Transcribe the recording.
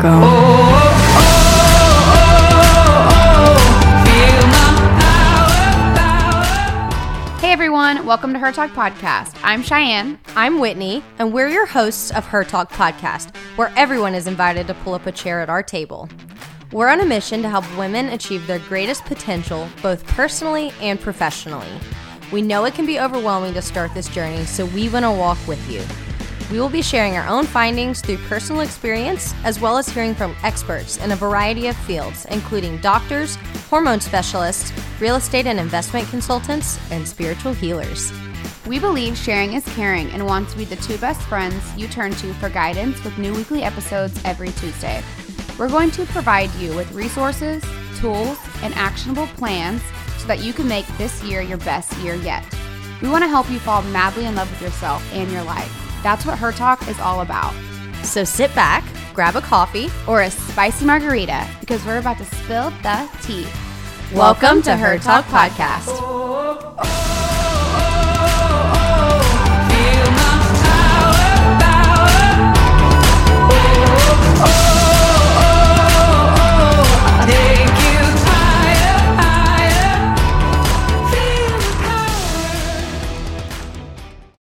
go. Hey everyone, welcome to Her Talk Podcast. I'm Cheyenne. I'm Whitney, and we're your hosts of Her Talk Podcast, where everyone is invited to pull up a chair at our table. We're on a mission to help women achieve their greatest potential, both personally and professionally. We know it can be overwhelming to start this journey, so we want to walk with you. We will be sharing our own findings through personal experience, as well as hearing from experts in a variety of fields, including doctors, hormone specialists, real estate and investment consultants, and spiritual healers. We believe sharing is caring and want to be the two best friends you turn to for guidance with new weekly episodes every Tuesday. We're going to provide you with resources, tools, and actionable plans so that you can make this year your best year yet. We want to help you fall madly in love with yourself and your life. That's what Her Talk is all about. So sit back, grab a coffee, Or a spicy margarita because we're about to spill the tea. Welcome to Her Talk Podcast.